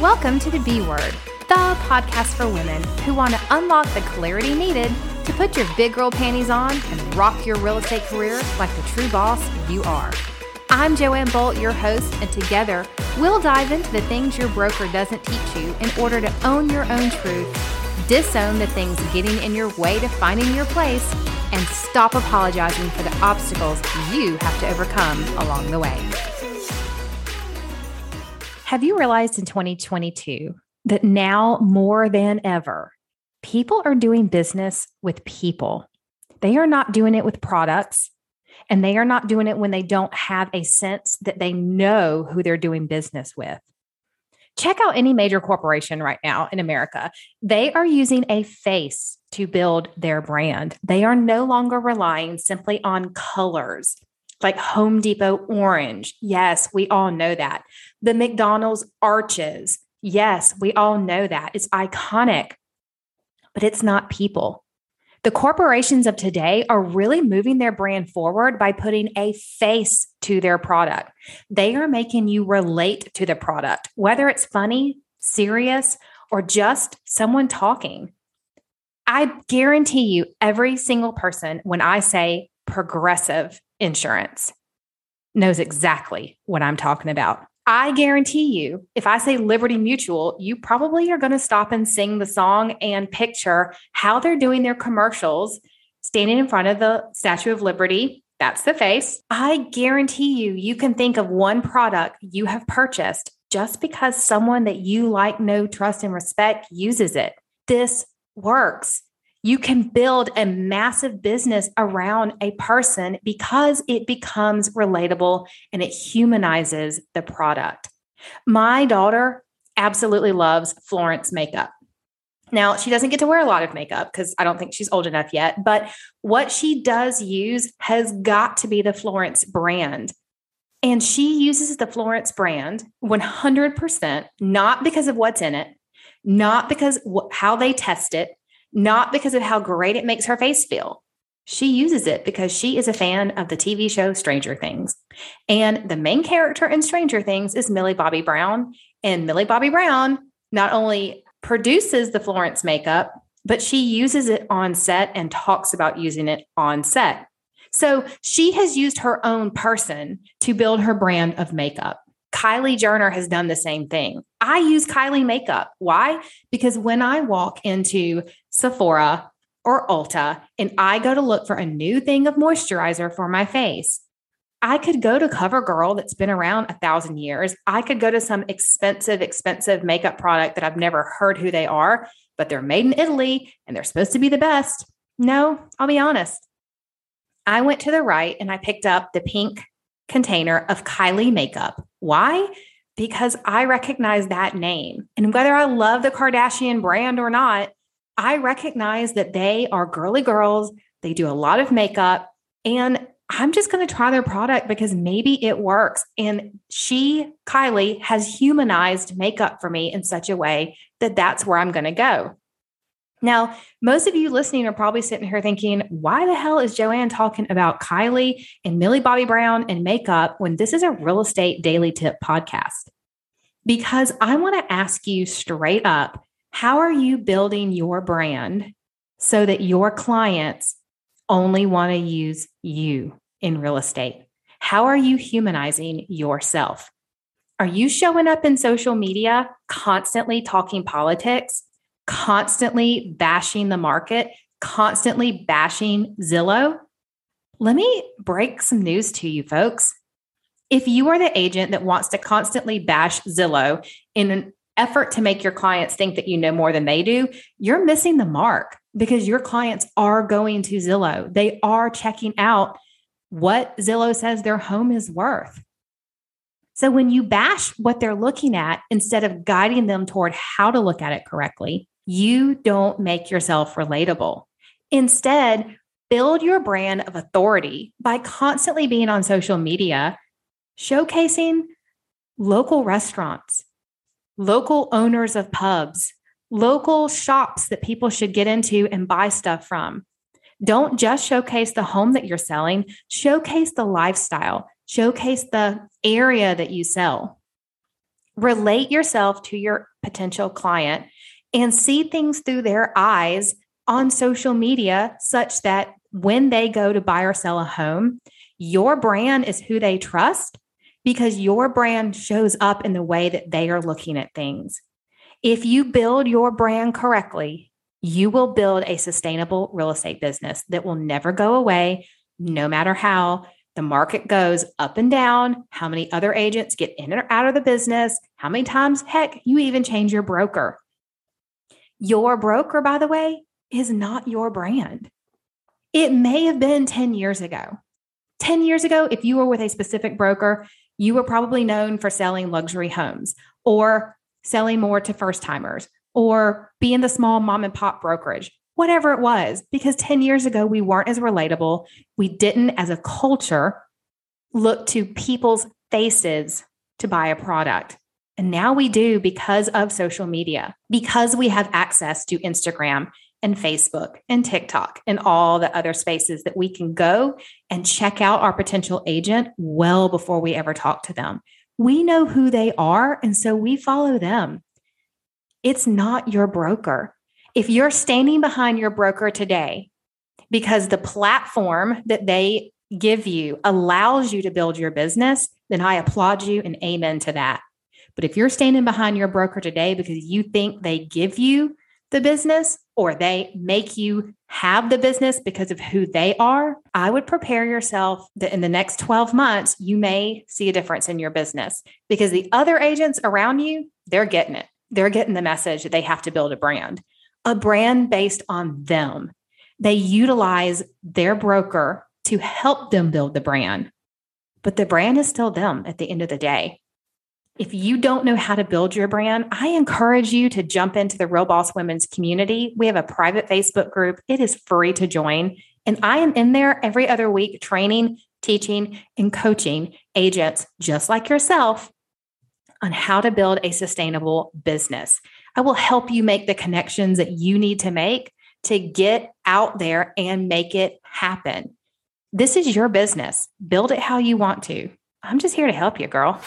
Welcome to the B Word, the podcast for women who want to unlock the clarity needed to put your big girl panties on and rock your real estate career like the true boss you are. I'm Joanne Bolt, your host, and together we'll dive into the things your broker doesn't teach you in order to own your own truth, disown the things getting in your way to finding your place, and stop apologizing for the obstacles you have to overcome along the way. Have you realized in 2022 that now more than ever, people are doing business with people? They are not doing it with products, and they are not doing it when they don't have a sense that they know who they're doing business with. Check out any major corporation right now in America. They are using a face to build their brand. They are no longer relying simply on colors like Home Depot orange. Yes, we all know that. The McDonald's arches. Yes, we all know that. It's iconic, but it's not people. The corporations of today are really moving their brand forward by putting a face to their product. They are making you relate to the product, whether it's funny, serious, or just someone talking. I guarantee you, every single person, when I say progressive insurance knows exactly what I'm talking about. I guarantee you, if I say Liberty Mutual, you probably are going to stop and sing the song and picture how they're doing their commercials standing in front of the Statue of Liberty. That's the face. I guarantee you, you can think of one product you have purchased just because someone that you like, know, trust, and respect uses it. This works. You can build a massive business around a person because it becomes relatable and it humanizes the product. My daughter absolutely loves Florence makeup. Now, she doesn't get to wear a lot of makeup because I don't think she's old enough yet, but what she does use has got to be the Florence brand. And she uses the Florence brand 100%, not because of what's in it, not because how they test it, not because of how great it makes her face feel. She uses it because she is a fan of the TV show Stranger Things. And the main character in Stranger Things is Millie Bobby Brown. And Millie Bobby Brown not only produces the Florence makeup, but she uses it on set and talks about using it on set. So she has used her own person to build her brand of makeup. Kylie Jenner has done the same thing. I use Kylie makeup. Why? Because when I walk into Sephora or Ulta and I go to look for a new thing of moisturizer for my face, I could go to CoverGirl that's been around a thousand years. I could go to some expensive, expensive makeup product that I've never heard who they are, but they're made in Italy and they're supposed to be the best. No, I'll be honest. I went to the right and I picked up the pink container of Kylie makeup. Why? Because I recognize that name. And whether I love the Kardashian brand or not, I recognize that they are girly girls. They do a lot of makeup. And I'm just going to try their product because maybe it works. And she, Kylie, has humanized makeup for me in such a way that that's where I'm going to go. Now, most of you listening are probably sitting here thinking, why the hell is Joanne talking about Kylie and Millie Bobby Brown and makeup when this is a real estate daily tip podcast? Because I want to ask you straight up how are you building your brand so that your clients only want to use you in real estate? How are you humanizing yourself? Are you showing up in social media constantly talking politics, constantly bashing the market, constantly bashing Zillow? Let me break some news to you, folks. If you are the agent that wants to constantly bash Zillow in an effort to make your clients think that you know more than they do, you're missing the mark because your clients are going to Zillow. They are checking out what Zillow says their home is worth. So when you bash what they're looking at instead of guiding them toward how to look at it correctly, you don't make yourself relatable. Instead, build your brand of authority by constantly being on social media, showcasing local restaurants, local owners of pubs, local shops that people should get into and buy stuff from. Don't just showcase the home that you're selling, showcase the lifestyle, showcase the area that you sell. relate yourself to your potential client and see things through their eyes on social media such that when they go to buy or sell a home, your brand is who they trust because your brand shows up in the way that they are looking at things. If you build your brand correctly, you will build a sustainable real estate business that will never go away, no matter how the market goes up and down, how many other agents get in or out of the business, how many times, heck, you even change your broker. Your broker, by the way, is not your brand. It may have been 10 years ago. 10 years ago, if you were with a specific broker, you were probably known for selling luxury homes or selling more to first timers or being the small mom and pop brokerage whatever it was, because 10 years ago, we weren't as relatable. We didn't, as a culture, look to people's faces to buy a product. And now we do because of social media, because we have access to Instagram and Facebook and TikTok and all the other spaces that we can go and check out our potential agent well before we ever talk to them. We know who they are, and so we follow them. It's not your broker. If you're standing behind your broker today because the platform that they give you allows you to build your business, then I applaud you and amen to that. But if you're standing behind your broker today because you think they give you the business or they make you have the business because of who they are, I would prepare yourself that in the next 12 months, you may see a difference in your business because the other agents around you, they're getting it. They're getting the message that they have to build a brand a brand based on them. They utilize their broker to help them build the brand, but the brand is still them at the end of the day. If you don't know how to build your brand, I encourage you to jump into the Real Boss Women's community. We have a private Facebook group, it is free to join. And I am in there every other week training, teaching, and coaching agents just like yourself on how to build a sustainable business. I will help you make the connections that you need to make to get out there and make it happen. This is your business. Build it how you want to. I'm just here to help you, girl.